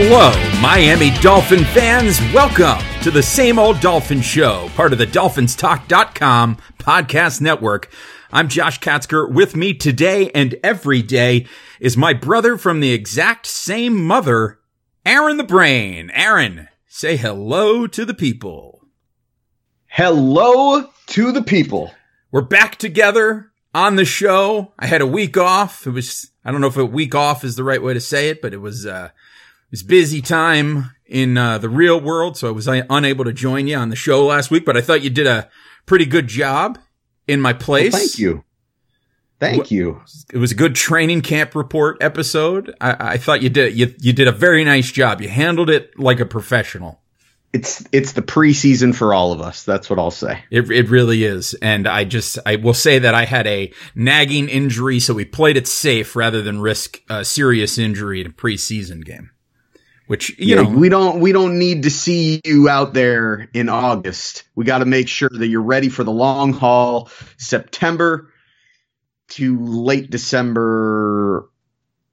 Hello, Miami Dolphin fans. Welcome to the same old Dolphin Show, part of the DolphinsTalk.com podcast network. I'm Josh Katzker. With me today and every day is my brother from the exact same mother, Aaron the Brain. Aaron, say hello to the people. Hello to the people. We're back together on the show. I had a week off. It was, I don't know if a week off is the right way to say it, but it was, uh, it was busy time in uh, the real world, so I was unable to join you on the show last week. But I thought you did a pretty good job in my place. Well, thank you. Thank you. It was a good training camp report episode. I, I thought you did you you did a very nice job. You handled it like a professional. It's it's the preseason for all of us. That's what I'll say. It it really is. And I just I will say that I had a nagging injury, so we played it safe rather than risk a serious injury in a preseason game which you yeah, know we don't we don't need to see you out there in August. We got to make sure that you're ready for the long haul, September to late December,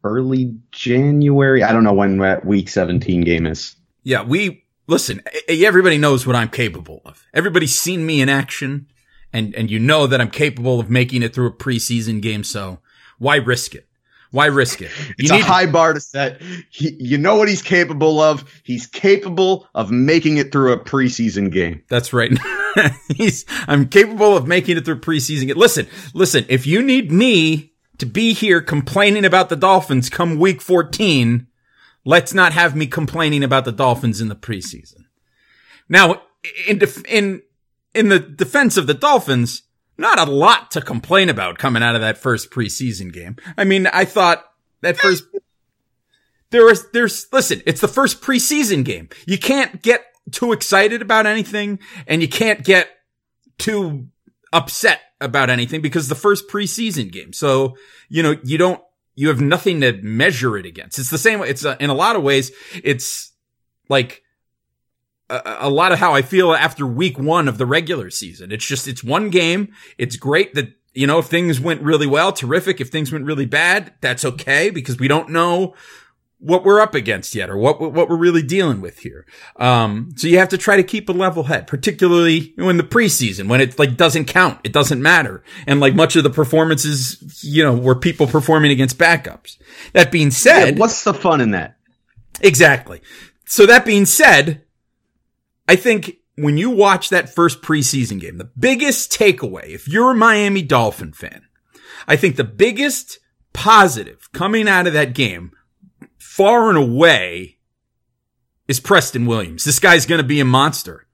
early January. I don't know when that week 17 game is. Yeah, we listen, everybody knows what I'm capable of. Everybody's seen me in action and and you know that I'm capable of making it through a preseason game, so why risk it? Why risk it? You it's a high bar to set. He, you know what he's capable of? He's capable of making it through a preseason game. That's right. he's, I'm capable of making it through preseason. Game. Listen, listen, if you need me to be here complaining about the Dolphins come week 14, let's not have me complaining about the Dolphins in the preseason. Now, in, def- in, in the defense of the Dolphins, not a lot to complain about coming out of that first preseason game. I mean, I thought that first, there was, there's, listen, it's the first preseason game. You can't get too excited about anything and you can't get too upset about anything because the first preseason game. So, you know, you don't, you have nothing to measure it against. It's the same way. It's uh, in a lot of ways, it's like, a, a lot of how I feel after week one of the regular season. It's just, it's one game. It's great that, you know, if things went really well, terrific. If things went really bad, that's okay because we don't know what we're up against yet or what, what we're really dealing with here. Um, so you have to try to keep a level head, particularly in the preseason when it like doesn't count. It doesn't matter. And like much of the performances, you know, were people performing against backups. That being said, yeah, what's the fun in that? Exactly. So that being said, I think when you watch that first preseason game, the biggest takeaway, if you're a Miami Dolphin fan, I think the biggest positive coming out of that game, far and away, is Preston Williams. This guy's going to be a monster.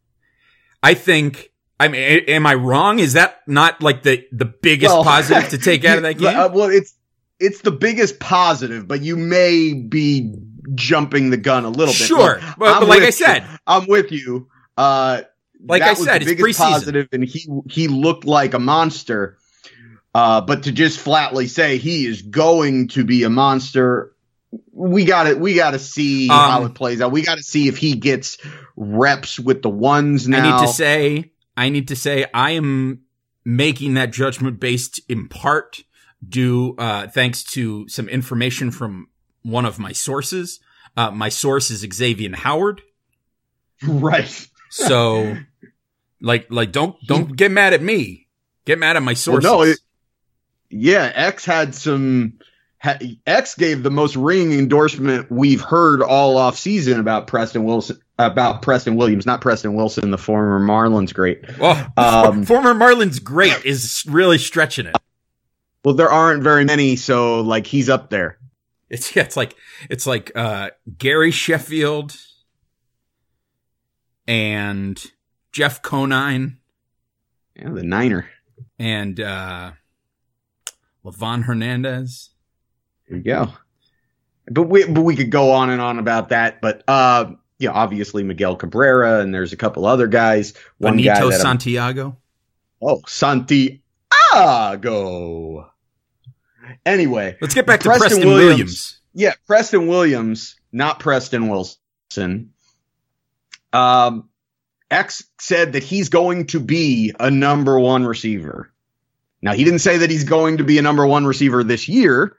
I think. I mean, am I wrong? Is that not like the the biggest well, positive to take out of that game? Uh, well, it's it's the biggest positive, but you may be jumping the gun a little bit. Sure, but, but like I said, you. I'm with you. Uh, like I said, the biggest positive, and he he looked like a monster. Uh, but to just flatly say he is going to be a monster, we got to we got to see um, how it plays out. We got to see if he gets reps with the ones now. I need to say, I need to say, I am making that judgment based in part due uh, thanks to some information from one of my sources. Uh, my source is Xavier Howard. Right. So, like, like don't don't get mad at me. Get mad at my sources. Well, no, it, yeah, X had some. Ha, X gave the most ringing endorsement we've heard all off season about Preston Wilson about Preston Williams, not Preston Wilson, the former Marlins great. Well, um, former Marlins great is really stretching it. Well, there aren't very many, so like he's up there. It's yeah, it's like it's like uh, Gary Sheffield and Jeff Conine. Yeah, the Niner. And uh Livan Hernandez. There you go. But we but we could go on and on about that. But uh yeah, obviously Miguel Cabrera and there's a couple other guys. One Benito guy Santiago. Oh, Santiago. Anyway, let's get back to Preston, Preston Williams. Williams. Yeah, Preston Williams, not Preston Wilson. Um, X said that he's going to be a number one receiver. Now, he didn't say that he's going to be a number one receiver this year,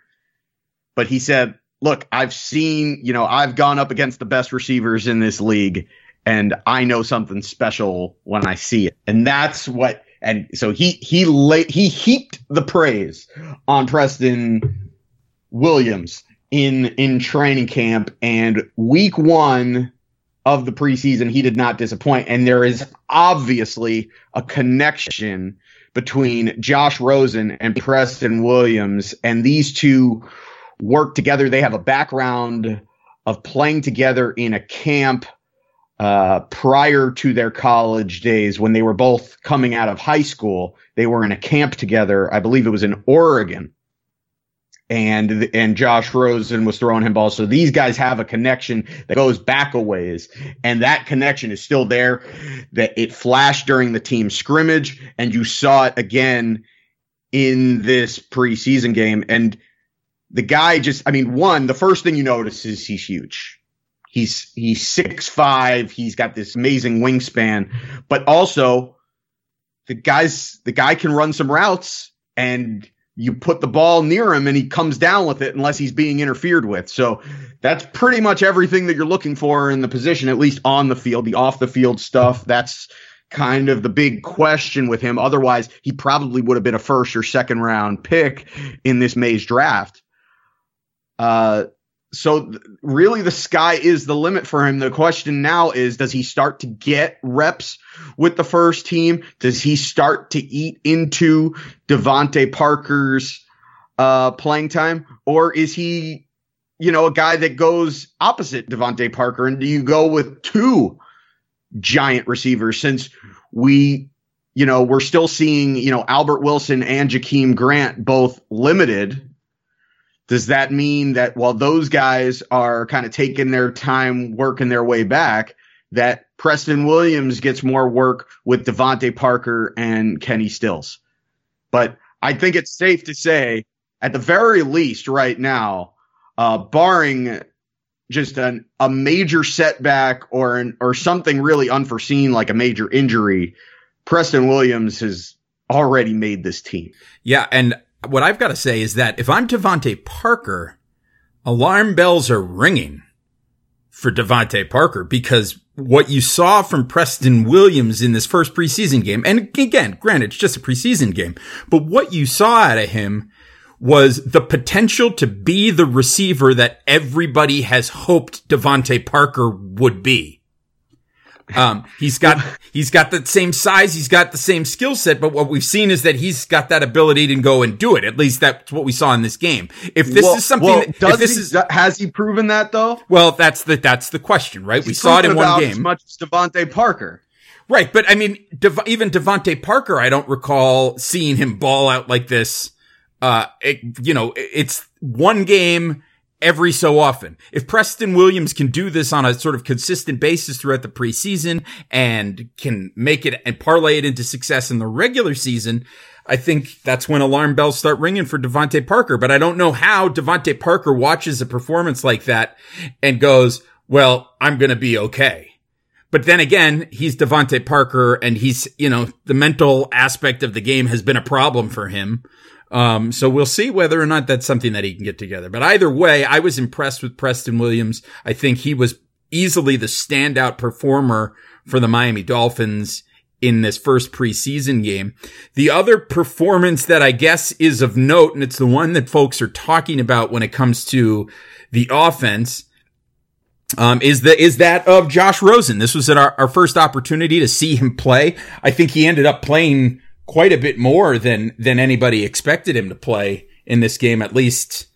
but he said look, I've seen, you know, I've gone up against the best receivers in this league, and I know something special when I see it. And that's what and so he he he heaped the praise on Preston Williams in in training camp. And week 1 of the preseason he did not disappoint. And there is obviously a connection between Josh Rosen and Preston Williams. And these two work together. They have a background of playing together in a camp uh, prior to their college days when they were both coming out of high school. They were in a camp together. I believe it was in Oregon. And and Josh Rosen was throwing him balls. So these guys have a connection that goes back a ways, and that connection is still there. That it flashed during the team scrimmage, and you saw it again in this preseason game. And the guy just, I mean, one, the first thing you notice is he's huge He's he's six five. He's got this amazing wingspan, but also the guys the guy can run some routes and you put the ball near him and he comes down with it unless he's being interfered with. So that's pretty much everything that you're looking for in the position, at least on the field. The off the field stuff, that's kind of the big question with him. Otherwise, he probably would have been a first or second round pick in this Mays draft. Uh, so th- really the sky is the limit for him. The question now is does he start to get reps with the first team? Does he start to eat into DeVante Parker's uh, playing time or is he you know a guy that goes opposite DeVante Parker and do you go with two giant receivers since we you know we're still seeing you know Albert Wilson and Jakeem Grant both limited does that mean that while those guys are kind of taking their time working their way back, that Preston Williams gets more work with DeVante Parker and Kenny Stills? But I think it's safe to say, at the very least, right now, uh, barring just an, a major setback or an, or something really unforeseen like a major injury, Preston Williams has already made this team. Yeah, and what I've got to say is that if I'm DeVante Parker, alarm bells are ringing for DeVante Parker because what you saw from Preston Williams in this first preseason game, and again, granted, it's just a preseason game, but what you saw out of him was the potential to be the receiver that everybody has hoped DeVante Parker would be. Um, he's got he's got the same size, he's got the same skill set, but what we've seen is that he's got that ability to go and do it. At least that's what we saw in this game. If this well, is something, well, that, does this he, is has he proven that though? Well, that's the that's the question, right? He's we saw it in one game. As much as DeVante Parker. Right, but I mean, De- even DeVante Parker, I don't recall seeing him ball out like this. Uh, it, you know, it's one game every so often. If Preston Williams can do this on a sort of consistent basis throughout the preseason and can make it and parlay it into success in the regular season, I think that's when alarm bells start ringing for DeVante Parker. But I don't know how DeVante Parker watches a performance like that and goes, well, I'm going to be okay. But then again, he's DeVante Parker and he's, you know, the mental aspect of the game has been a problem for him. Um, so we'll see whether or not that's something that he can get together. But either way, I was impressed with Preston Williams. I think he was easily the standout performer for the Miami Dolphins in this first preseason game. The other performance that I guess is of note, and it's the one that folks are talking about when it comes to the offense, um, is the is that of Josh Rosen. This was our, our first opportunity to see him play. I think he ended up playing quite a bit more than than anybody expected him to play in this game, at least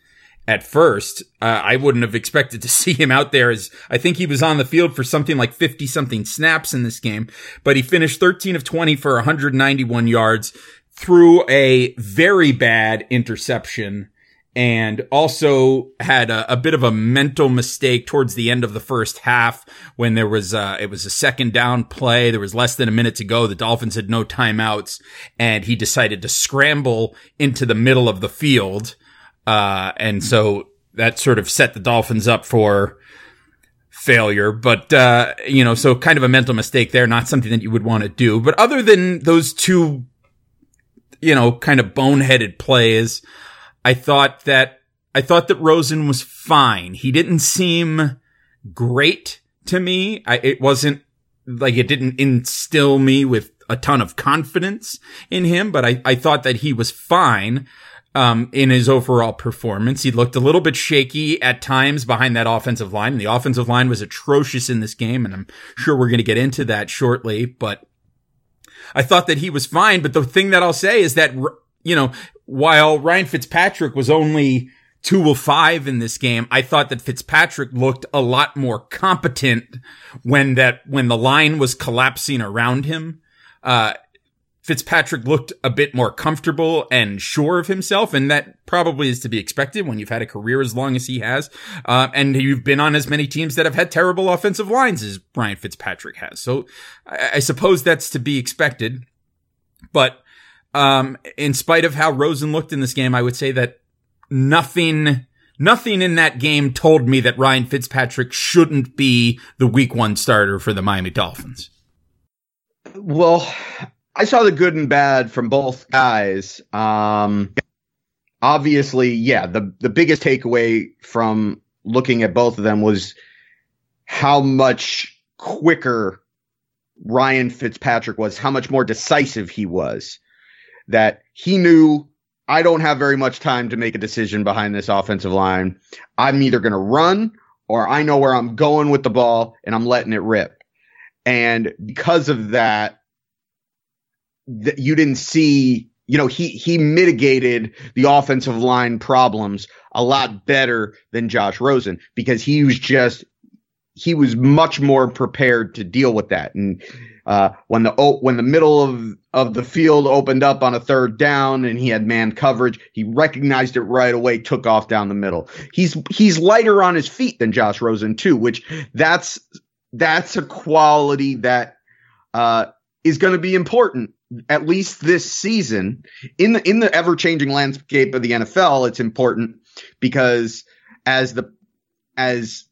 at first. Uh, I wouldn't have expected to see him out there as I think he was on the field for something like 50 something snaps in this game, but he finished 13 of 20 for 191 yards through a very bad interception and also had a, a, bit of a mental mistake towards the end of the first half when there was uh, it was a second down play. There was less than a minute to go. The dolphins had no timeouts and he decided to scramble into the middle of the field. Uh, and so that sort of set the dolphins up for failure. But uh, you know so kind of a mental mistake there not something that you would want to do. But other than those two you know kind of boneheaded plays I thought that I thought that Rosen was fine. He didn't seem great to me. I, it wasn't like it didn't instill me with a ton of confidence in him, but I, I thought that he was fine. Um, in his overall performance, he looked a little bit shaky at times behind that offensive line. And the offensive line was atrocious in this game, and I'm sure we're going to get into that shortly. But I thought that he was fine. But the thing that I'll say is that you know, while Ryan Fitzpatrick was only two of five in this game, I thought that Fitzpatrick looked a lot more competent when that, when the line was collapsing around him. Uh, Fitzpatrick looked a bit more comfortable and sure of himself, and that probably is to be expected when you've had a career as long as he has, uh, and you've been on as many teams that have had terrible offensive lines as Ryan Fitzpatrick has. So I, I suppose that's to be expected. But um, in spite of how Rosen looked in this game, I would say that nothing, nothing in that game told me that Ryan Fitzpatrick shouldn't be the week one starter for the Miami Dolphins. Well, I saw the good and bad from both guys. Um, obviously, yeah, the, the biggest takeaway from looking at both of them was how much quicker Ryan Fitzpatrick was, how much more decisive he was. That he knew I don't have very much time to make a decision behind this offensive line. I'm either going to run or I know where I'm going with the ball and I'm letting it rip. And because of that, that you didn't see, you know, he he mitigated the offensive line problems a lot better than Josh Rosen because he was just he was much more prepared to deal with that. And uh, when the when the middle of of the field opened up on a third down and he had man coverage, he recognized it right away, took off down the middle. He's he's lighter on his feet than Josh Rosen too, which that's that's a quality that uh, is going to be important at least this season in the in the ever changing landscape of the NFL. It's important because as the as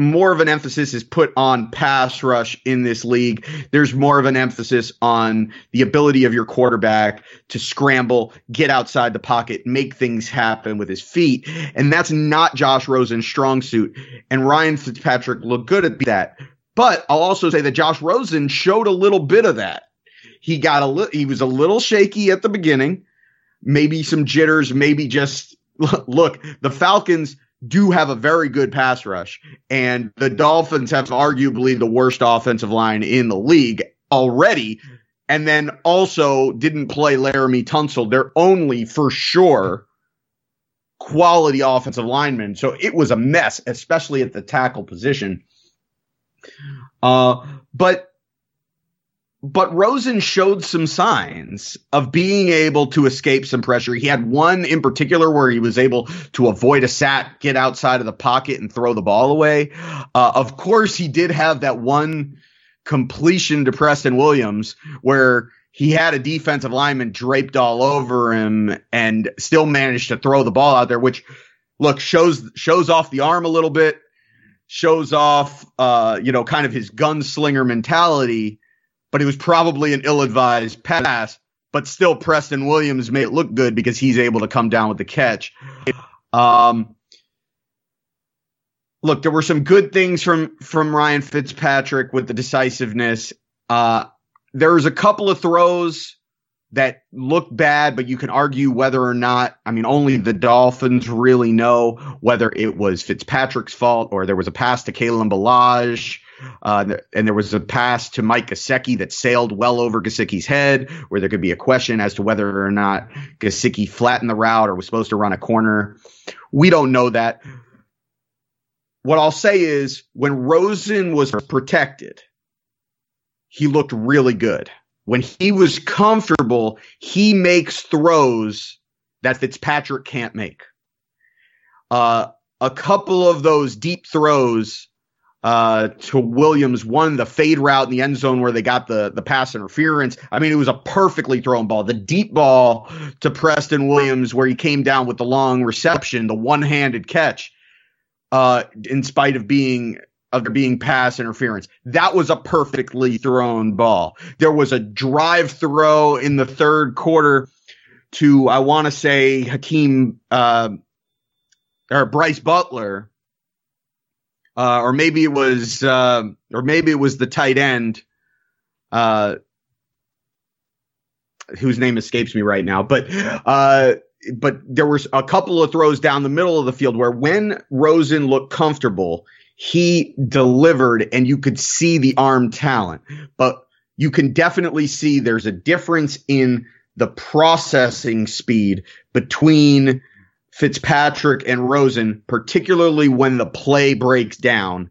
more of an emphasis is put on pass rush in this league. There's more of an emphasis on the ability of your quarterback to scramble, get outside the pocket, make things happen with his feet. And that's not Josh Rosen's strong suit. And Ryan Fitzpatrick looked good at that. But I'll also say that Josh Rosen showed a little bit of that. He got a li- he was a little shaky at the beginning, maybe some jitters, maybe just look, the Falcons do have a very good pass rush, and the Dolphins have arguably the worst offensive line in the league already. And then also didn't play Laremy Tunsil. They're only for sure quality offensive lineman. So it was a mess, especially at the tackle position. Uh, but but Rosen showed some signs of being able to escape some pressure. He had one in particular where he was able to avoid a sack, get outside of the pocket, and throw the ball away. Uh, of course, he did have that one completion to Preston Williams where he had a defensive lineman draped all over him and still managed to throw the ball out there, which look shows shows off the arm a little bit, shows off uh, you know, kind of his gunslinger mentality but it was probably an ill-advised pass. But still, Preston Williams made it look good because he's able to come down with the catch. Um, look, there were some good things from from Ryan Fitzpatrick with the decisiveness. Uh, there was a couple of throws that looked bad, but you can argue whether or not, I mean, only the Dolphins really know whether it was Fitzpatrick's fault or there was a pass to Kalen Ballage uh, and there was a pass to Mike Gesicki that sailed well over Gesicki's head, where there could be a question as to whether or not Gesicki flattened the route or was supposed to run a corner. We don't know that. What I'll say is when Rosen was protected, he looked really good. When he was comfortable, he makes throws that Fitzpatrick can't make. Uh, a couple of those deep throws uh, to Williams, one the fade route in the end zone where they got the the pass interference. I mean, it was a perfectly thrown ball. The deep ball to Preston Williams where he came down with the long reception, the one handed catch, uh, in spite of being of being pass interference. That was a perfectly thrown ball. There was a drive throw in the third quarter to I want to say Hakeem. Uh, or Brice Butler, uh, or maybe it was, uh, or maybe it was the tight end, uh, whose name escapes me right now, but uh, but there was a couple of throws down the middle of the field where when Rosen looked comfortable, he delivered, and you could see the arm talent, but you can definitely see there's a difference in the processing speed between Fitzpatrick and Rosen, particularly when the play breaks down.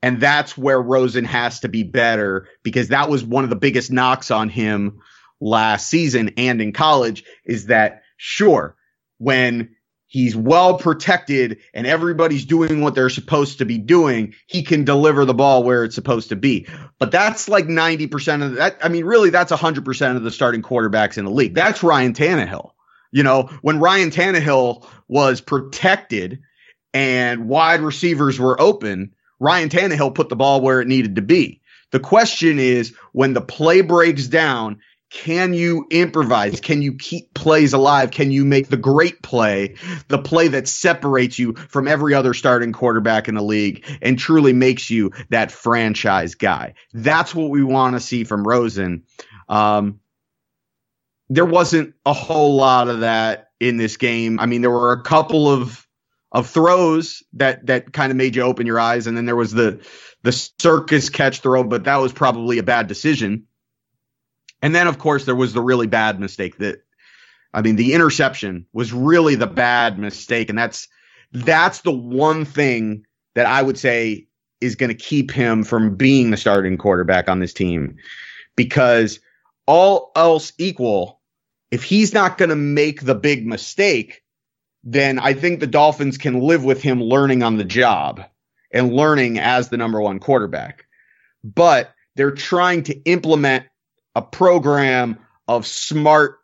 And that's where Rosen has to be better because that was one of the biggest knocks on him last season and in college is that sure, when he's well protected and everybody's doing what they're supposed to be doing, he can deliver the ball where it's supposed to be. But that's like 90% of that. I mean, really, that's 100% of the starting quarterbacks in the league. That's Ryan Tannehill. You know, when Ryan Tannehill was protected and wide receivers were open, Ryan Tannehill put the ball where it needed to be. The question is when the play breaks down, can you improvise? Can you keep plays alive? Can you make the great play, the play that separates you from every other starting quarterback in the league and truly makes you that franchise guy? That's what we want to see from Rosen. Um, there wasn't a whole lot of that in this game. I mean, there were a couple of of throws that that kind of made you open your eyes, and then there was the the circus catch throw, but that was probably a bad decision. And then, of course, there was the really bad mistake that, I mean, the interception was really the bad mistake, and that's that's the one thing that I would say is going to keep him from being the starting quarterback on this team, because all else equal, if he's not going to make the big mistake, then I think the Dolphins can live with him learning on the job and learning as the number one quarterback. But they're trying to implement a program of smart,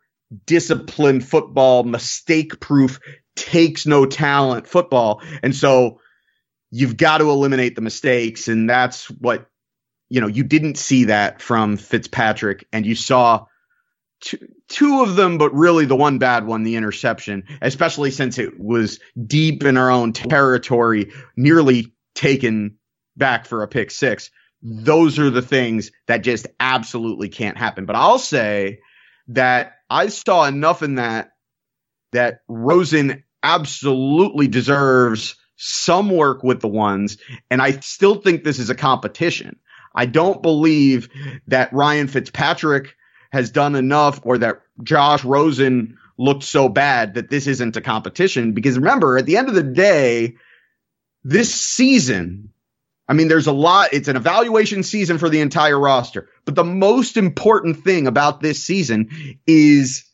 disciplined football, mistake proof, takes no talent football. And so you've got to eliminate the mistakes. And that's what, you know, you didn't see that from Fitzpatrick and you saw two, two of them, but really the one bad one, the interception, especially since it was deep in our own territory, nearly taken back for a pick six those are the things that just absolutely can't happen. But I'll say that I saw enough in that that Rosen absolutely deserves some work with the ones. And I still think this is a competition. I don't believe that Ryan Fitzpatrick has done enough or that Josh Rosen looked so bad that this isn't a competition. Because remember, at the end of the day, this season I mean, there's a lot. It's an evaluation season for the entire roster. But the most important thing about this season is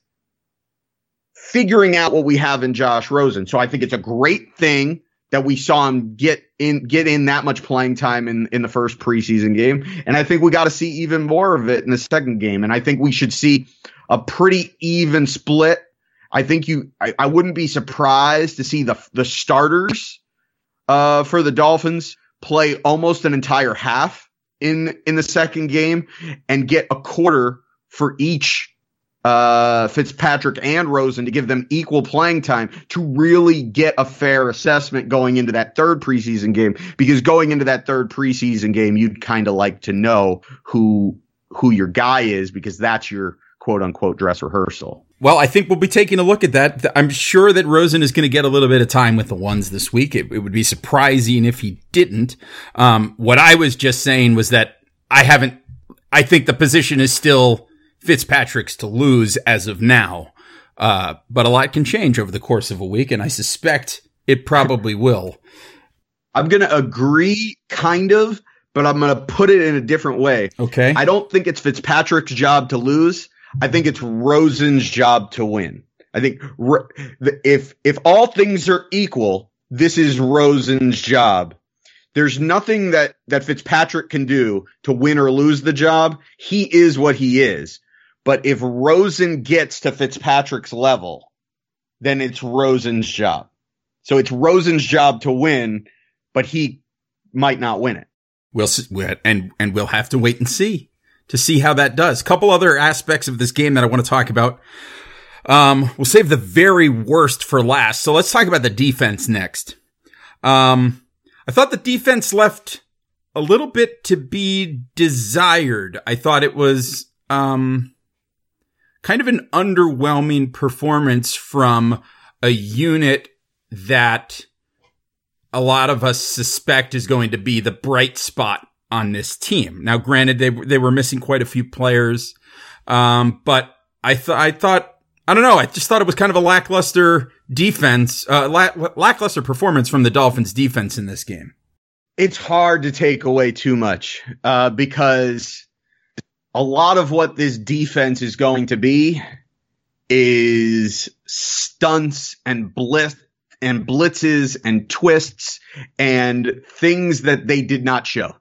figuring out what we have in Josh Rosen. So I think it's a great thing that we saw him get in get in that much playing time in in the first preseason game. And I think we got to see even more of it in the second game. And I think we should see a pretty even split. I think you I, I wouldn't be surprised to see the the starters uh for the Dolphins play almost an entire half in in the second game and get a quarter for each uh, Fitzpatrick and Rosen to give them equal playing time to really get a fair assessment going into that third preseason game. Because going into that third preseason game, you'd kind of like to know who who your guy is because that's your quote unquote dress rehearsal. Well, I think we'll be taking a look at that. I'm sure that Rosen is going to get a little bit of time with the ones this week. It, it would be surprising if he didn't. Um, what I was just saying was that I haven't, I think the position is still Fitzpatrick's to lose as of now. Uh, but a lot can change over the course of a week, and I suspect it probably will. I'm going to agree, kind of, but I'm going to put it in a different way. Okay. I don't think it's Fitzpatrick's job to lose. I think it's Rosen's job to win. I think if if all things are equal, this is Rosen's job. There's nothing that that Fitzpatrick can do to win or lose the job. He is what he is. But if Rosen gets to Fitzpatrick's level, then it's Rosen's job. So it's Rosen's job to win, but he might not win it. We'll and and we'll have to wait and see to see how that does. Couple other aspects of this game that I want to talk about. Um, we'll save the very worst for last. So let's talk about the defense next. Um, I thought the defense left a little bit to be desired. I thought it was, um, kind of an underwhelming performance from a unit that a lot of us suspect is going to be the bright spot on this team. Now, granted, they they were missing quite a few players, um, but I thought I thought I don't know. I just thought it was kind of a lackluster defense, uh, lackluster performance from the Dolphins defense in this game. It's hard to take away too much uh, because a lot of what this defense is going to be is stunts and blitz and blitzes and twists and things that they did not show.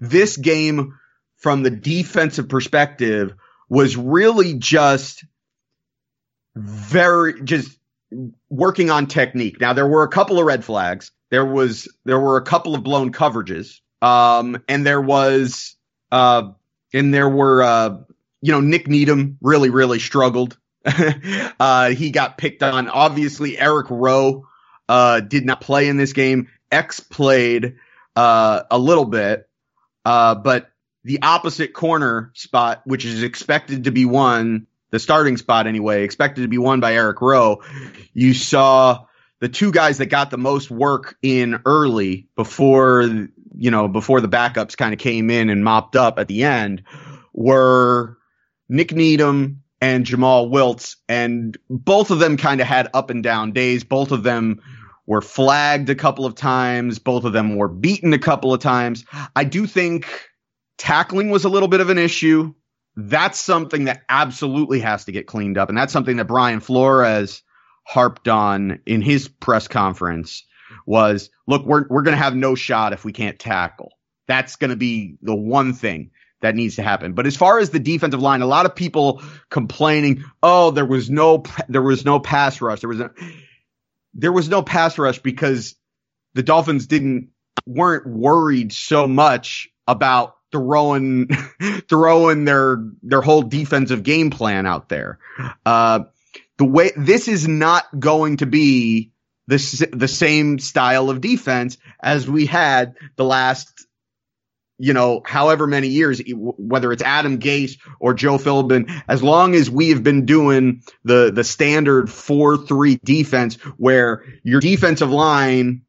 This game from the defensive perspective was really just very just working on technique. Now there were a couple of red flags. There was there were a couple of blown coverages. Um and there was uh and there were uh you know Nik Needham really really struggled. uh he got picked on. Obviously Eric Rowe uh did not play in this game. X played uh a little bit. Uh but the opposite corner spot which is expected to be won the starting spot anyway, expected to be won by Eric Rowe. You saw the two guys that got the most work in early before, you know, before the backups kind of came in and mopped up at the end were Nik Needham and Jomal Wiltz. And both of them kind of had up and down days. Both of them were flagged a couple of times. Both of them were beaten a couple of times. I do think tackling was a little bit of an issue that's something that absolutely has to get cleaned up. And that's something that Brian Flores harped on in his press conference was look, we're, we're going to have no shot if we can't tackle. That's going to be the one thing that needs to happen. But as far as the defensive line, a lot of people complaining, oh, there was no, there was no pass rush. There was no, there was no pass rush because the Dolphins didn't, weren't worried so much about throwing throwing their their whole defensive game plan out there. Uh, the way this is not going to be the the same style of defense as we had the last you know however many years whether it's Adam Gase or Joe Philbin as long as we have been doing the the standard 4-3 defense where your defensive line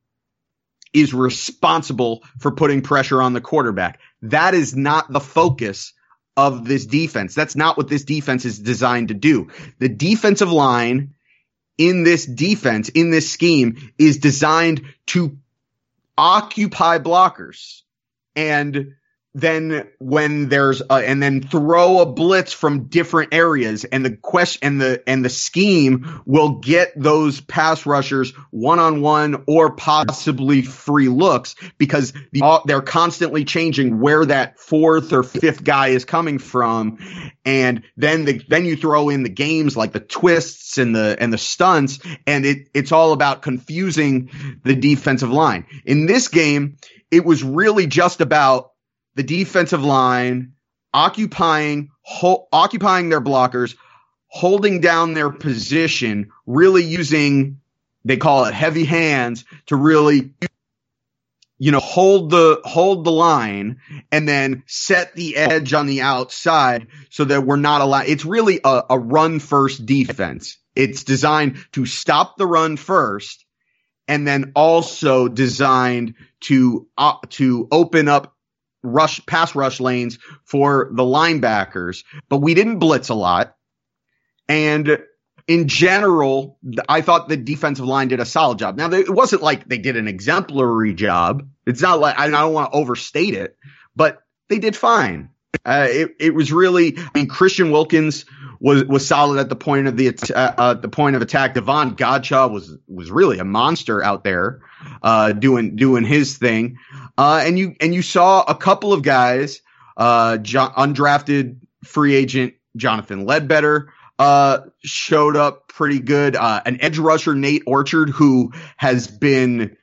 is responsible for putting pressure on the quarterback. That is not the focus of this defense. That's not what this defense is designed to do. The defensive line in this defense, in this scheme is designed to occupy blockers. And then when there's a, and then throw a blitz from different areas and the question and the and the scheme will get those pass rushers one on one or possibly free looks because the, uh, they're constantly changing where that fourth or fifth guy is coming from. And then the then you throw in the games like the twists and the and the stunts and it it's all about confusing the defensive line. In this game it was really just about the defensive line occupying ho- occupying their blockers, holding down their position, really using they call it heavy hands to really you know hold the hold the line and then set the edge on the outside so that we're not allowed it's really a, a run first defense. It's designed to stop the run first and then also designed to uh, to open up rush pass rush lanes for the linebackers, but we didn't blitz a lot. And in general, I thought the defensive line did a solid job. Now, it wasn't like they did an exemplary job. It's not like I don't want to overstate it, but they did fine. Uh, it, it was really, I mean, Christian Wilkins was, was solid at the point of the, uh, uh, the point of attack. Davon Godchaux was, was really a monster out there, uh, doing, doing his thing. Uh, and you, and you saw a couple of guys, uh, undrafted free agent Jonathan Ledbetter, showed up pretty good. An edge rusher, Nate Orchard, who has been,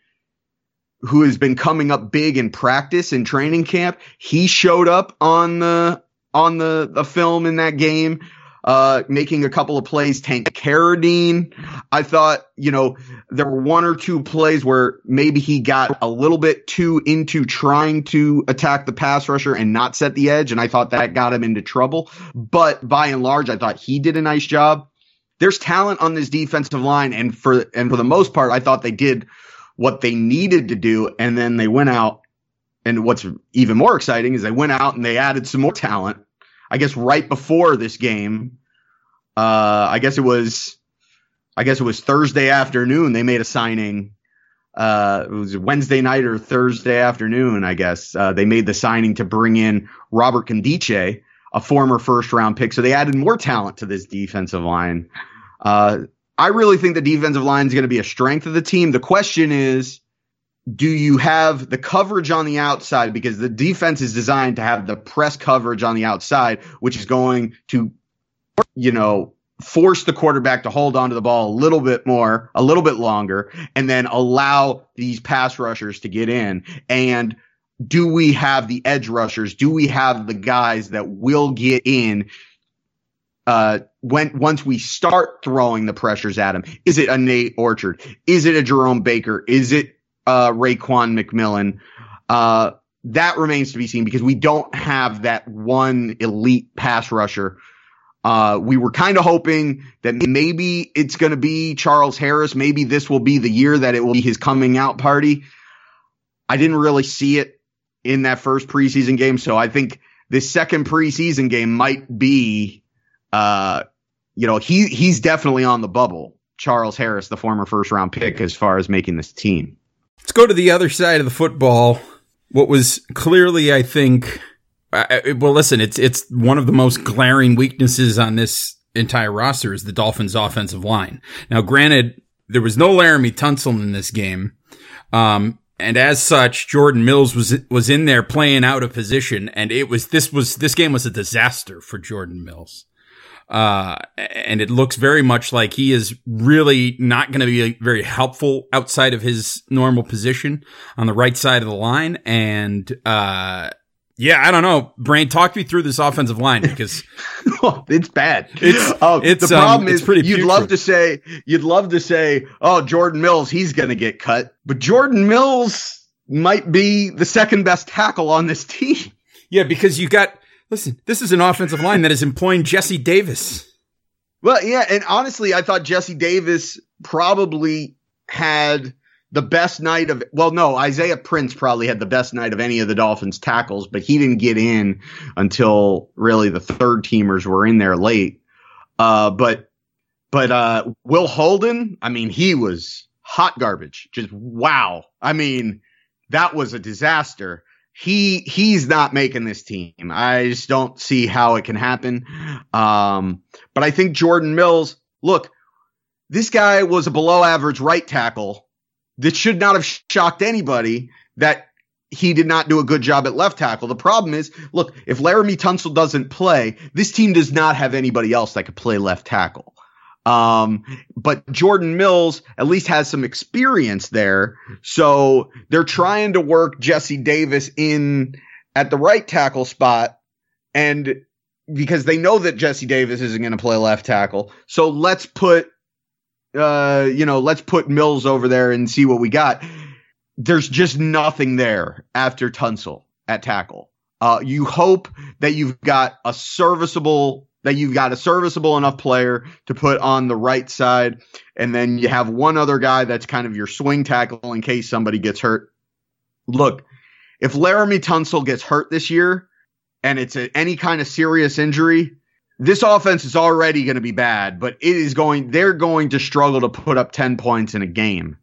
who has been coming up big in practice and training camp. He showed up on the on the the film in that game. Uh, making a couple of plays. Tank Carradine, I thought, you know, there were one or two plays where maybe he got a little bit too into trying to attack the pass rusher and not set the edge, and I thought that got him into trouble. But by and large, I thought he did a nice job. There's talent on this defensive line, and for and for the most part, I thought they did what they needed to do, and then they went out. And what's even more exciting is they went out and they added some more talent. I guess right before this game, uh, I guess it was, I guess it was Thursday afternoon. They made a signing. Uh, it was Wednesday night or Thursday afternoon, I guess. Uh, they made the signing to bring in Robert Nkemdiche, a former first round pick. So they added more talent to this defensive line. Uh, I really think the defensive line is going to be a strength of the team. The question is, do you have the coverage on the outside? Because the defense is designed to have the press coverage on the outside, which is going to, you know, force the quarterback to hold on to the ball a little bit more, a little bit longer, and then allow these pass rushers to get in. And do we have the edge rushers? Do we have the guys that will get in uh, when once we start throwing the pressures at him, is it a Nate Orchard? Is it a Jerome Baker? Is it uh, Raekwon McMillan? Uh, that remains to be seen because we don't have that one elite pass rusher. Uh, we were kind of hoping that maybe it's going to be Charles Harris. Maybe this will be the year that it will be his coming out party. I didn't really see it in that first preseason game, so I think this second preseason game might be uh, you know, he he's definitely on the bubble. Charles Harris, the former first round pick, as far as making this team. Let's go to the other side of the football. What was clearly, I think, I, well, listen, it's it's one of the most glaring weaknesses on this entire roster is the Dolphins' offensive line. Now, granted, there was no Laremy Tunsil in this game, um, and as such, Jordan Mills was was in there playing out of position, and it was this was this game was a disaster for Jordan Mills. Uh, and it looks very much like he is really not going to be very helpful outside of his normal position on the right side of the line. And, uh, yeah, I don't know. Brain, talk me through this offensive line because oh, it's bad. It's, uh, it's the problem um, is pretty. You'd putrid. love to say you'd love to say, oh, Jordan Mills, he's going to get cut, but Jordan Mills might be the second best tackle on this team. Yeah, because you got Listen, this is an offensive line that is employing Jesse Davis. Well, yeah, and honestly, I thought Jesse Davis probably had the best night of well, no, Isaiah Prince probably had the best night of any of the Dolphins tackles, but he didn't get in until really the third teamers were in there late. Uh, but but uh, Will Holden, I mean, he was hot garbage. Just wow. I mean, that was a disaster he he's not making this team. I just don't see how it can happen. Um, but I think Jordan Mills, look, this guy was a below average right tackle that should not have shocked anybody that he did not do a good job at left tackle. The problem is, look, if Laremy Tunsil doesn't play, this team does not have anybody else that could play left tackle. Um, but Jordan Mills at least has some experience there. So they're trying to work Jesse Davis in at the right tackle spot. And because they know that Jesse Davis isn't going to play left tackle. So let's put, uh, you know, let's put Mills over there and see what we got. There's just nothing there after Tunsil at tackle. Uh, you hope that you've got a serviceable that you've got a serviceable enough player to put on the right side, and then you have one other guy that's kind of your swing tackle in case somebody gets hurt. Look, if Laremy Tunsil gets hurt this year, and it's a, any kind of serious injury, this offense is already going to be bad, but it is going, they're going to struggle to put up 10 points in a game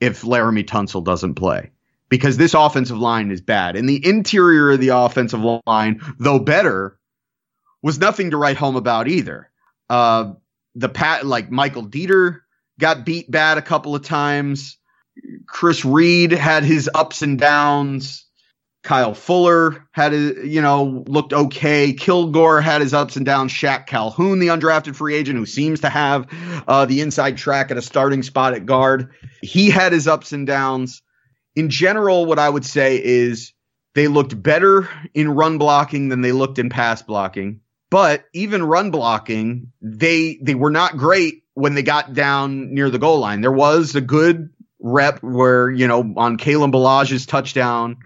if Laremy Tunsil doesn't play because this offensive line is bad. And the interior of the offensive line, though better, was nothing to write home about either. Uh, the pat like Michael Deiter got beat bad a couple of times. Chris Reed had his ups and downs. Kyle Fuller had a, you know looked okay. Kilgore had his ups and downs. Shaq Calhoun, the undrafted free agent who seems to have uh, the inside track at a starting spot at guard, he had his ups and downs. In general, what I would say is they looked better in run blocking than they looked in pass blocking But even run blocking, they they were not great when they got down near the goal line. There was a good rep where, you know, on Kalen Ballage's touchdown,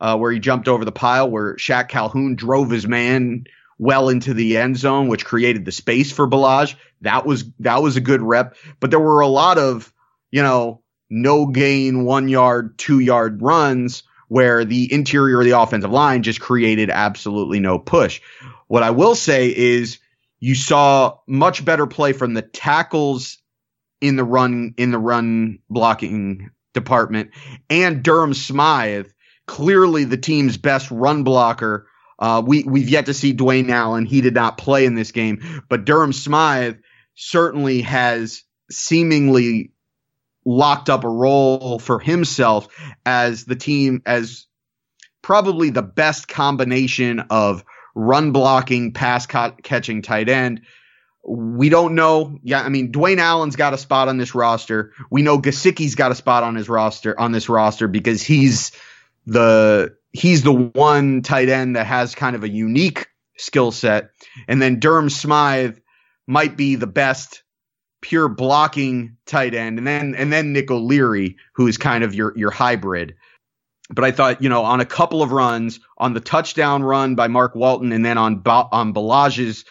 uh, where he jumped over the pile, where Shaq Calhoun drove his man well into the end zone, which created the space for Ballage. That was that was a good rep. But there were a lot of, you know, no gain, one yard, two yard runs where the interior of the offensive line just created absolutely no push. What I will say is you saw much better play from the tackles in the run in the run blocking department and Durham Smythe, clearly the team's best run blocker. Uh, we we've yet to see Dwayne Allen. He did not play in this game, but Durham Smythe certainly has seemingly locked up a role for himself as the team as probably the best combination of run blocking, pass catching tight end. We don't know. Yeah, I mean, Dwayne Allen's got a spot on this roster. We know Gesicki's got a spot on his roster on this roster because he's the he's the one tight end that has kind of a unique skill set. And then Durham Smythe might be the best pure blocking tight end, and then and then Nick O'Leary, who is kind of your your hybrid. But I thought, you know, on a couple of runs, on the touchdown run by Mark Walton, and then on ba- on Ballage's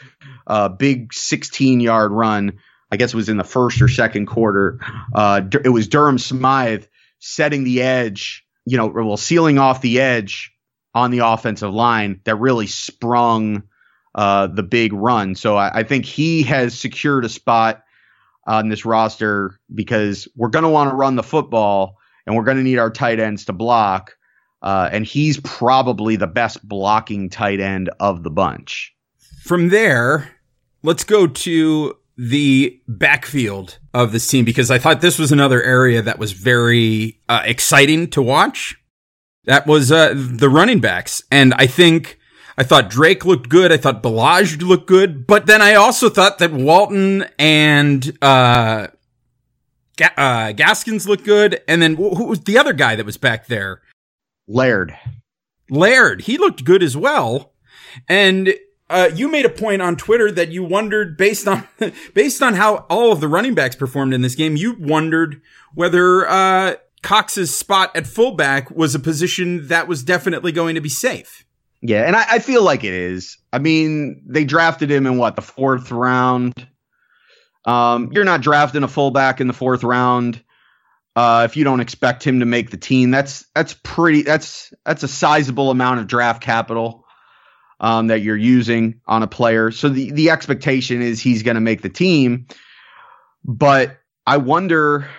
uh, big 16 yard run, I guess it was in the first or second quarter. Uh, it was Durham Smythe setting the edge, you know, well, sealing off the edge on the offensive line that really sprung uh, the big run. So I, I, think he has secured a spot on this roster because we're going to want to run the football and we're going to need our tight ends to block. Uh, and he's probably the best blocking tight end of the bunch. From there, let's go to the backfield of this team because I thought this was another area that was very uh, exciting to watch. That was uh, the running backs. And I think I thought Drake looked good. I thought Ballage looked good. But then I also thought that Walton and uh, Ga- uh, Gaskins looked good. And then who was the other guy that was back there? Laird. Laird. He looked good as well. And uh, you made a point on Twitter that you wondered based on based on how all of the running backs performed in this game, you wondered whether uh, Cox's spot at fullback was a position that was definitely going to be safe. Yeah, and I, I, feel like it is. I mean, they drafted him in what the fourth round. Um, you're not drafting a fullback in the fourth round uh, if you don't expect him to make the team. That's that's pretty. That's that's a sizable amount of draft capital um, that you're using on a player. So the the expectation is he's going to make the team. But I wonder.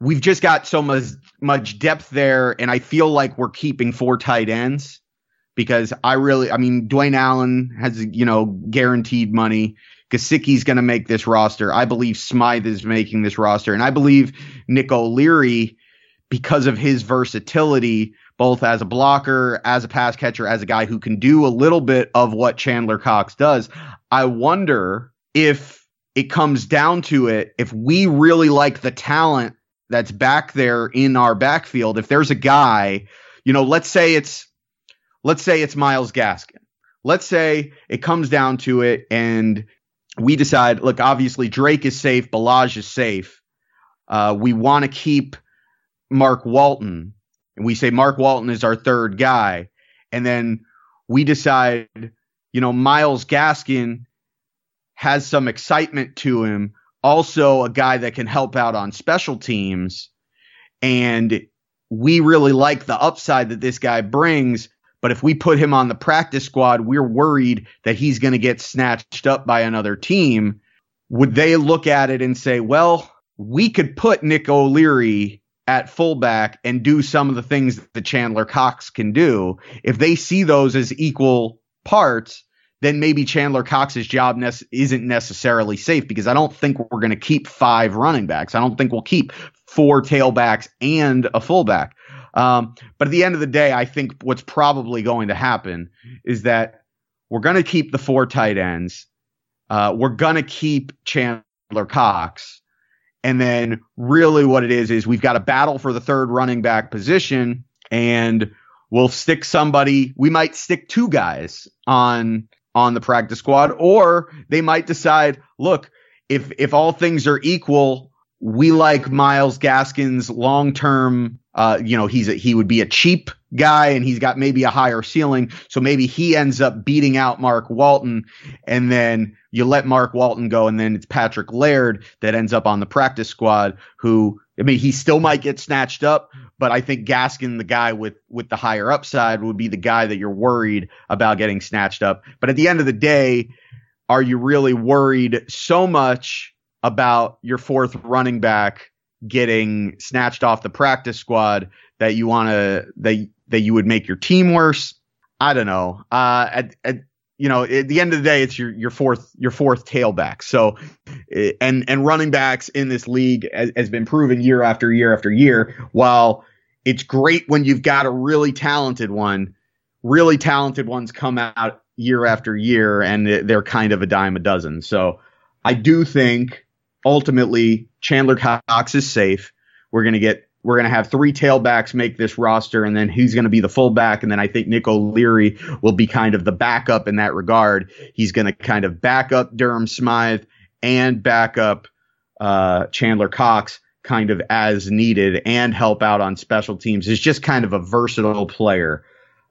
We've just got so much much depth there, and I feel like we're keeping four tight ends because I really, I mean, Dwayne Allen has, you know, guaranteed money. Gesicki's going to make this roster. I believe Smythe is making this roster. And I believe Nick O'Leary, because of his versatility, both as a blocker, as a pass catcher, as a guy who can do a little bit of what Chandler Cox does. I wonder if it comes down to it, if we really like the talent that's back there in our backfield, if there's a guy, you know, let's say it's let's say it's Myles Gaskin. Let's say it comes down to it and we decide, look, obviously Drake is safe, Ballage is safe. Uh, we want to keep Mark Walton. And we say Mark Walton is our third guy. And then we decide, you know, Myles Gaskin has some excitement to him. Also, a guy that can help out on special teams. And we really like the upside that this guy brings. But if we put him on the practice squad, we're worried that he's going to get snatched up by another team. Would they look at it and say, well, we could put Nick O'Leary at fullback and do some of the things that Chandler Cox can do? If they see those as equal parts, then maybe Chandler Cox's job ne- isn't necessarily safe because I don't think we're going to keep five running backs. I don't think we'll keep four tailbacks and a fullback. Um, but at the end of the day, I think what's probably going to happen is that we're going to keep the four tight ends. Uh, we're going to keep Chandler Cox. And then really what it is, is we've got a battle for the third running back position and we'll stick somebody, we might stick two guys on, on the practice squad, or they might decide, look, if if all things are equal, we like Myles Gaskins long term. Uh, you know, he's a, he would be a cheap guy and he's got maybe a higher ceiling. So maybe he ends up beating out Mark Walton and then you let Mark Walton go and then it's Patrick Laird that ends up on the practice squad who I mean he still might get snatched up, but I think Gaskin, the guy with with the higher upside, would be the guy that you're worried about getting snatched up. But at the end of the day, are you really worried so much about your fourth running back getting snatched off the practice squad that you want to that that you would make your team worse. I don't know. Uh, at, at you know, at the end of the day, it's your your fourth your fourth tailback. So, eh, and and running backs in this league has, has been proven year after year after year. While it's great when you've got a really talented one, really talented ones come out year after year, and they're kind of a dime a dozen. So, I do think ultimately Chandler Cox is safe. We're going to get we're going to have three tailbacks make this roster, and then he's going to be the fullback. And then I think Nick O'Leary will be kind of the backup in that regard. He's going to kind of back up Durham Smythe and back up uh, Chandler Cox kind of as needed and help out on special teams. Is just kind of a versatile player.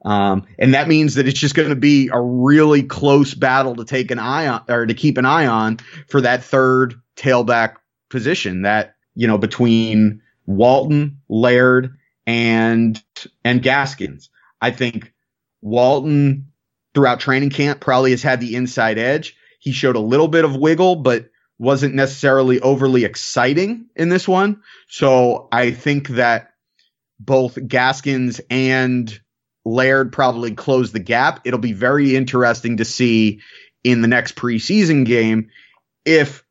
Um, and that means that it's just going to be a really close battle to take an eye on or to keep an eye on for that third tailback position that, you know, between Walton, Laird, and and Gaskins. I think Walton throughout training camp probably has had the inside edge. He showed a little bit of wiggle, but wasn't necessarily overly exciting in this one. So I think that both Gaskins and Laird probably close the gap. It'll be very interesting to see in the next preseason game if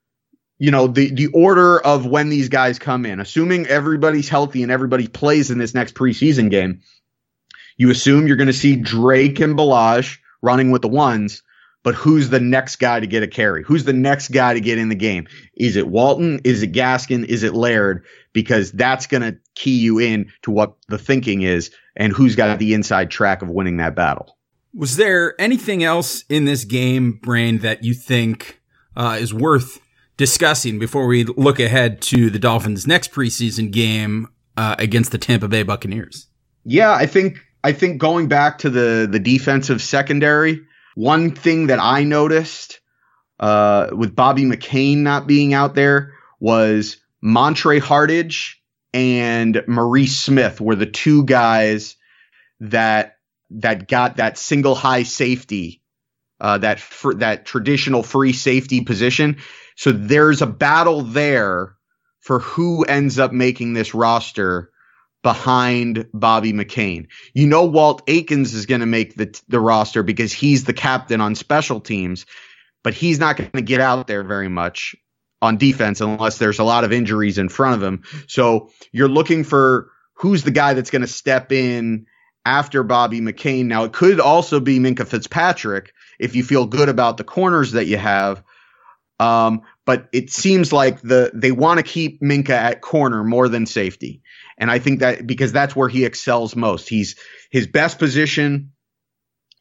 you know the the order of when these guys come in. Assuming everybody's healthy and everybody plays in this next preseason game you assume you're going to see Drake and Ballage running with the ones but who's the next guy to get a carry? Who's the next guy to get in the game? Is it Walton? Is it Gaskin? Is it Laird? Because that's going to key you in to what the thinking is and who's got the inside track of winning that battle. Was there anything else in this game brain that you think uh, is worth discussing before we look ahead to the Dolphins' next preseason game uh, against the Tampa Bay Buccaneers? Yeah, I think I think going back to the the defensive secondary, one thing that I noticed uh, with Bobby McCain not being out there was Montre Hardage and Maurice Smith were the two guys that that got that single high safety, uh, that fr- that traditional free safety position. So there's a battle there for who ends up making this roster behind Bobby McCain. You know Walt Aikens is going to make the the roster because he's the captain on special teams, but he's not going to get out there very much on defense unless there's a lot of injuries in front of him. So you're looking for who's the guy that's going to step in after Bobby McCain. Now it could also be Minkah Fitzpatrick if you feel good about the corners that you have. Um, but it seems like the they want to keep Minkah at corner more than safety. And I think that because that's where he excels most. He's his best position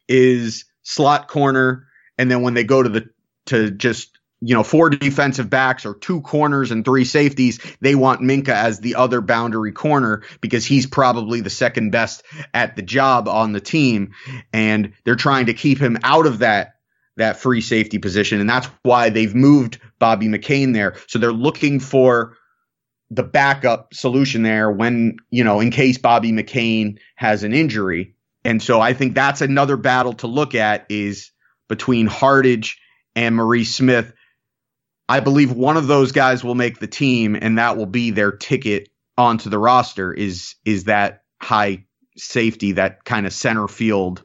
is slot corner. And then when they go to the to just you know, four defensive backs or two corners and three safeties, they want Minkah as the other boundary corner because he's probably the second best at the job on the team. And they're trying to keep him out of that that free safety position. And that's why they've moved Bobby McCain there. So they're looking for the backup solution there when, you know, in case Bobby McCain has an injury. And so I think that's another battle to look at is between Hardage and Marie Smith. I believe one of those guys will make the team and that will be their ticket onto the roster is is that high safety, that kind of center field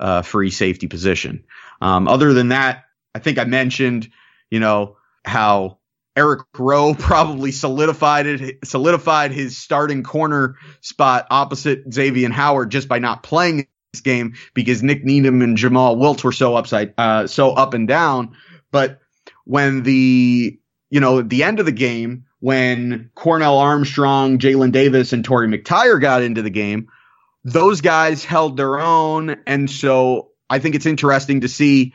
uh, free safety position. Um, other than that, I think I mentioned, you know, how Eric Rowe probably solidified it, solidified his starting corner spot opposite Xavier Howard just by not playing this game because Nik Needham and Jomal Wiltz were so upside, uh, so up and down. But when the, you know, the end of the game, when Cornell Armstrong, Jalen Davis, and Torry McTyer got into the game, those guys held their own. And so I think it's interesting to see,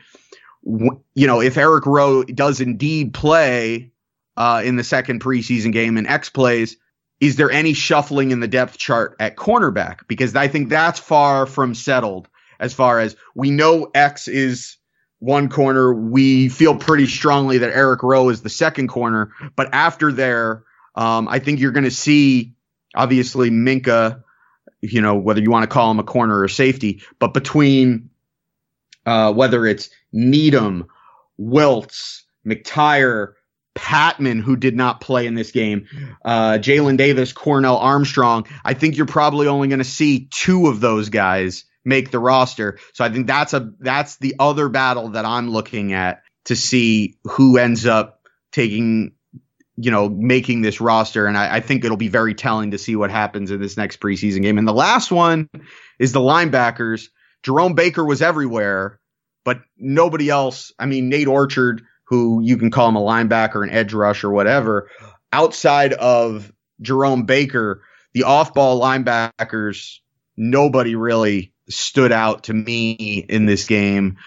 you know, if Eric Rowe does indeed play uh, in the second preseason game and X plays, is there any shuffling in the depth chart at cornerback? Because I think that's far from settled as far as we know X is one corner. We feel pretty strongly that Eric Rowe is the second corner. But after there, um, I think you're going to see obviously Minkah, you know, whether you want to call him a corner or safety, but between uh, whether it's Needham, Wiltz, McTyer, Patman, who did not play in this game, uh, Jalen Davis, Cornell Armstrong. I think you're probably only going to see two of those guys make the roster. So I think that's a that's the other battle that I'm looking at to see who ends up taking you know making this roster and I, I, think it'll be very telling to see what happens in this next preseason game and the last one is the linebackers jerome baker was everywhere but nobody else i mean nate orchard who you can call him a linebacker an edge rush or whatever outside of jerome baker the off-ball linebackers nobody really stood out to me in this game.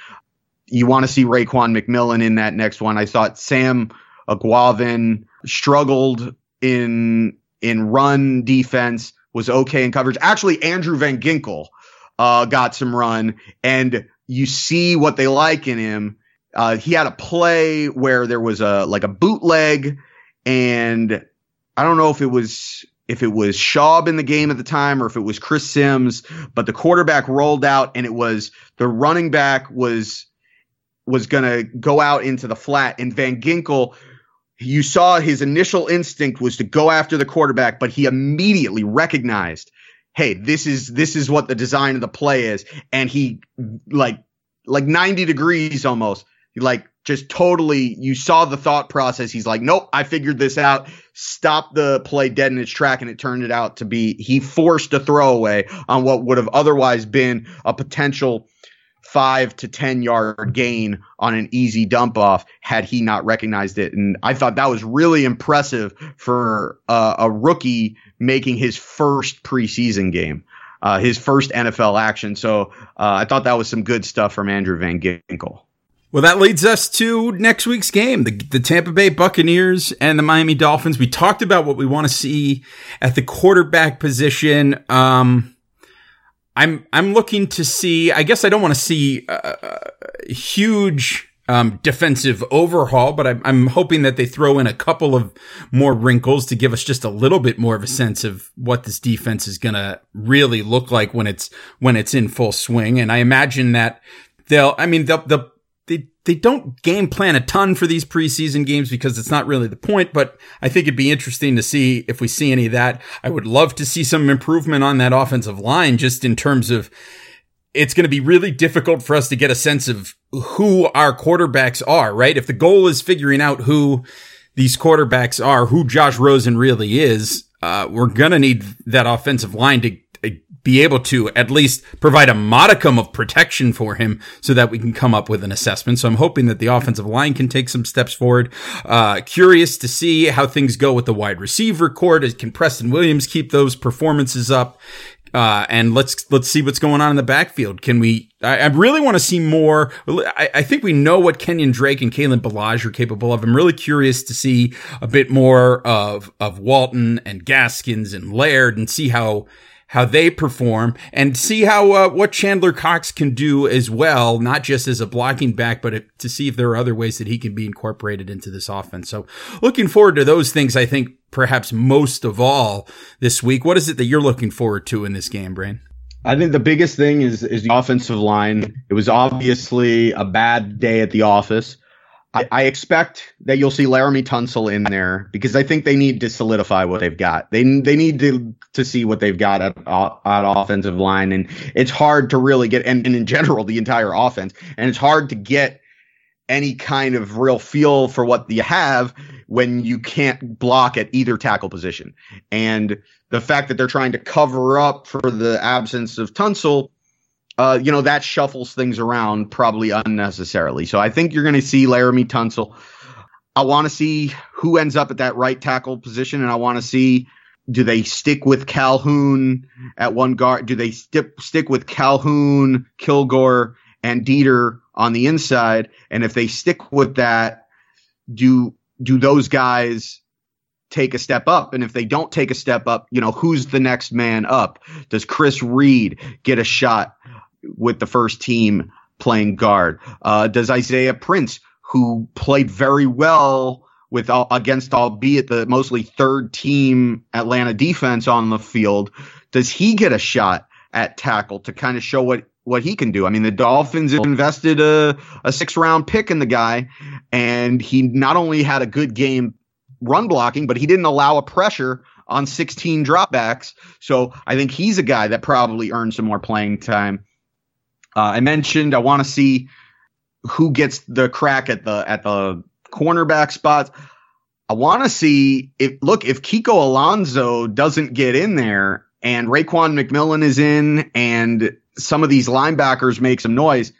You want to see Raekwon McMillan in that next one. I thought Sam Eguavoen struggled in in run defense, was okay in coverage. Actually, Andrew Van Ginkel uh, got some run, and you see what they like in him. Uh, he had a play where there was a like a bootleg, and I don't know if it was if it was Schaub in the game at the time or if it was Chris Sims, but the quarterback rolled out and it was the running back was was to go out into the flat and Van Ginkel you saw his initial instinct was to go after the quarterback but he immediately recognized hey this is this is what the design of the play is. And he like like 90 degrees almost like just totally you saw the thought process. He's like nope i figured this out. Stop the play dead in its track and it turned it out to be he forced a throwaway on what would have otherwise been a potential five to ten yard gain on an easy dump off had he not recognized it and i thought that was really impressive for uh, a rookie making his first preseason game uh, his first nfl action so uh, i thought that was some good stuff from andrew van ginkel well, that leads us to next week's game, the, the Tampa Bay Buccaneers and the Miami Dolphins. We talked about what we want to see at the quarterback position. Um, I'm I'm looking to see. I guess I don't want to see a, a huge um, defensive overhaul, but I'm, I'm hoping that they throw in a couple of more wrinkles to give us just a little bit more of a sense of what this defense is going to really look like when it's when it's in full swing. And I imagine that they'll. I mean, they'll, they'll they they don't game plan a ton for these preseason games because it's not really the point, but I think it'd be interesting to see if we see any of that. I would love to see some improvement on that offensive line just in terms of it's going to be really difficult for us to get a sense of who our quarterbacks are, right? If the goal is figuring out who these quarterbacks are, who Josh Rosen really is, uh, we're going to need that offensive line to be able to at least provide a modicum of protection for him so that we can come up with an assessment. So I'm hoping that the offensive line can take some steps forward. Uh, curious to see how things go with the wide receiver court. Can Preston Williams keep those performances up? Uh, and let's let's see what's going on in the backfield. Can we? I, I really want to see more. I, I, think we know what Kenyon Drake and Kalen Ballage are capable of. I'm really curious to see a bit more of of Walton and Gaskins and Laird and see how how they perform and see how uh, what Chandler Cox can do as well, not just as a blocking back, but to see if there are other ways that he can be incorporated into this offense. So looking forward to those things. I think perhaps most of all this week. What is it that you're looking forward to in this game, Brain? I think the biggest thing is is the offensive line. It was obviously a bad day at the office. I, I, expect that you'll see Laremy Tunsil in there because I think they need to solidify what they've got. They they need to to see what they've got at, at offensive line, and it's hard to really get and, and in general the entire offense, and it's hard to get any kind of real feel for what you have when you can't block at either tackle position. And the fact that they're trying to cover up for the absence of Tunsil uh, you know, that shuffles things around probably unnecessarily. So I think you're going to see Laremy Tunsil. I want to see who ends up at that right tackle position, and I want to see do they stick with Calhoun at one guard? Do they stick stick with Calhoun, Kilgore, and Deiter on the inside. And if they stick with that, do do those guys take a step up? And if they don't take a step up, you know, who's the next man up? Does Chris Reed get a shot with the first team playing guard? Uh, does Isaiah Prince, who played very well with all, against albeit the mostly third team Atlanta defense on the field, does he get a shot at tackle to kind of show what what he can do. I mean, the Dolphins invested a, a six round pick in the guy, and he not only had a good game run blocking, but he didn't allow a pressure on 16 dropbacks. So I think he's a guy that probably earns some more playing time. Uh, I mentioned I want to see who gets the crack at the at the cornerback spots. I want to see if look if Kiko Alonso doesn't get in there and Raekwon McMillan is in and some of these linebackers make some noise,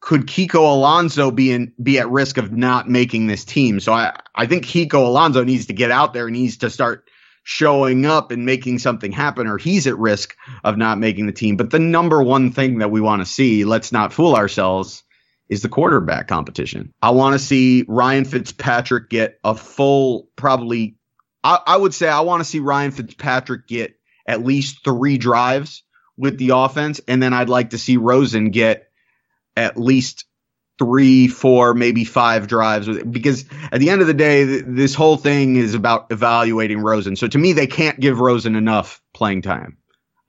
could Kiko Alonso be in, be at risk of not making this team? So I, I think Kiko Alonso needs to get out there and needs to start showing up and making something happen, or he's at risk of not making the team. But the number one thing that we want to see, let's not fool ourselves, is the quarterback competition. I want to see Ryan Fitzpatrick get a full, probably, I, I would say I want to see Ryan Fitzpatrick get at least three drives with the offense, and then I'd like to see Rosen get at least three, four, maybe five drives because at the end of the day, th- this whole thing is about evaluating Rosen. So to me, they can't give Rosen enough playing time.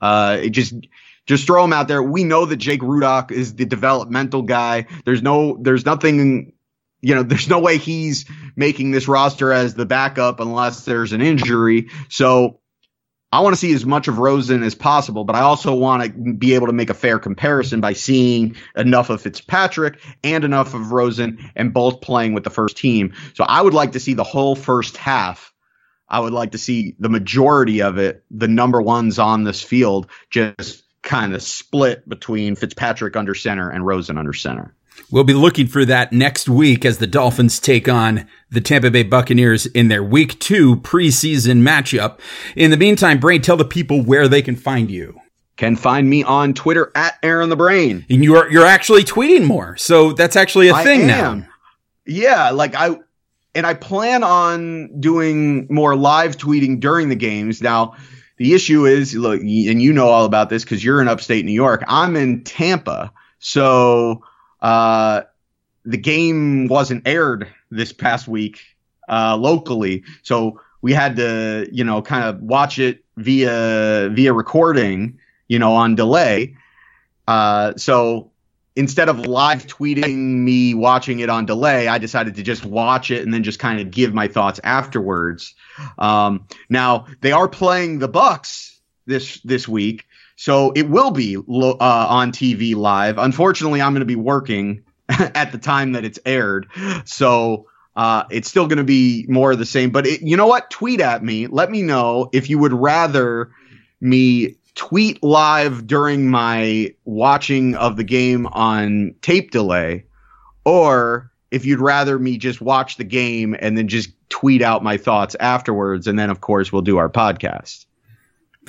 Uh, it just just throw him out there. We know that Jake Rudock is the developmental guy. There's no, there's nothing, you know, there's no way he's making this roster as the backup unless there's an injury. So I want to see as much of Rosen as possible, but I also want to be able to make a fair comparison by seeing enough of Fitzpatrick and enough of Rosen and both playing with the first team. So I would like to see the whole first half. I would like to see the majority of it, the number ones on this field, just kind of split between Fitzpatrick under center and Rosen under center. We'll be looking for that next week as the Dolphins take on the Tampa Bay Buccaneers in their week two preseason matchup. In the meantime, Brain, tell the people where they can find you. Can find me on Twitter at Aaron the Brain. And you're you're actually tweeting more. So that's actually a I thing am. now. Yeah, like I and I plan on doing more live tweeting during the games. Now, the issue is look, and you know all about this because you're in upstate New York. I'm in Tampa. So uh, the game wasn't aired this past week uh, locally, so we had to, you know, kind of watch it via via recording, you know, on delay. Uh, so instead of live tweeting me watching it on delay, I decided to just watch it and then just kind of give my thoughts afterwards. Um, now they are playing the Bucs this this week, so it will be lo- uh, on TV live. Unfortunately, I'm going to be working at the time that it's aired. So uh, it's still going to be more of the same. But it, you know what? Tweet at me. Let me know if you would rather me tweet live during my watching of the game on tape delay or if you'd rather me just watch the game and then just tweet out my thoughts afterwards. And then, of course, we'll do our podcast.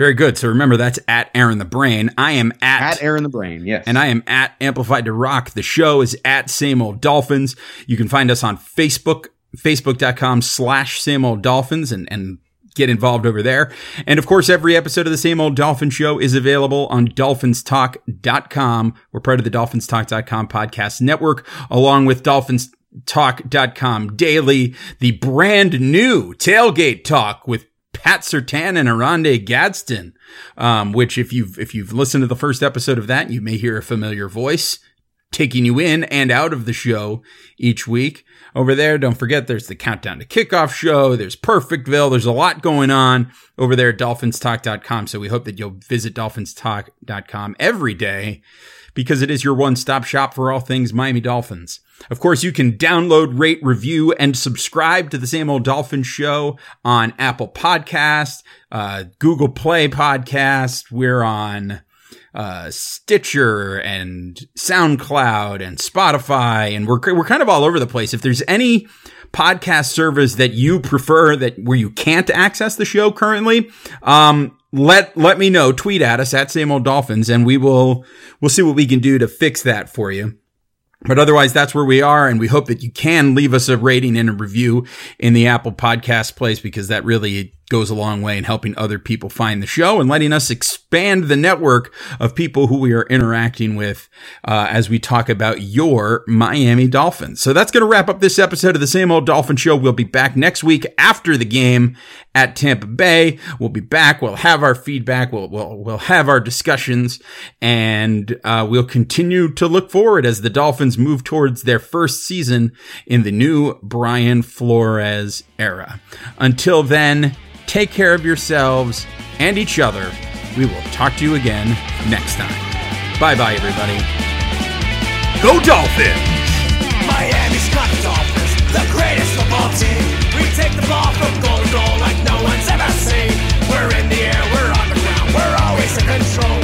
Very good. So remember, that's at Aaron the Brain. I am at, at Aaron the Brain, yes. And I am at Amplified to Rock. The show is at Same Old Dolphins. You can find us on Facebook, facebook.com slash Same Old Dolphins and, and get involved over there. And of course, every episode of the Same Old Dolphin Show is available on dolphinstalk.com. We're part of the dolphinstalk.com podcast network, along with dolphinstalk.com daily, the brand new tailgate talk with Pat Sertan and Oronde Gadsden, um, which if you've if you've listened to the first episode of that, you may hear a familiar voice taking you in and out of the show each week. Over there, don't forget there's the countdown to kickoff show. There's Perfectville. There's a lot going on over there at dolphinstalk.com. So we hope that you'll visit dolphinstalk.com every day because it is your one stop shop for all things Miami Dolphins. Of course, you can download, rate, review, and subscribe to the Same Old Dolphin Show on Apple Podcast, uh, Google Play Podcast. We're on uh, Stitcher and SoundCloud and Spotify, and we're we're kind of all over the place. If there's any podcast service that you prefer that where you can't access the show currently, um, let let me know. Tweet at us at same old Dolphins, and we will we'll see what we can do to fix that for you. But otherwise, that's where we are. And we hope that you can leave us a rating and a review in the Apple podcast place because that really goes a long way in helping other people find the show and letting us expand the network of people who we are interacting with uh, as we talk about your Miami Dolphins. So that's going to wrap up this episode of the Same Old Dolphin Show. We'll be back next week after the game at Tampa Bay. We'll be back. We'll have our feedback. We'll we'll, we'll have our discussions, and uh, we'll continue to look forward as the Dolphins move towards their first season in the new Brian Flores era. Until then. Take care of yourselves and each other. We will talk to you again next time. Bye bye, everybody. Go Dolphins! Miami's got Dolphins, the greatest football team. We take the ball from goal to goal like no one's ever seen. We're in the air, we're on the ground, we're always in control.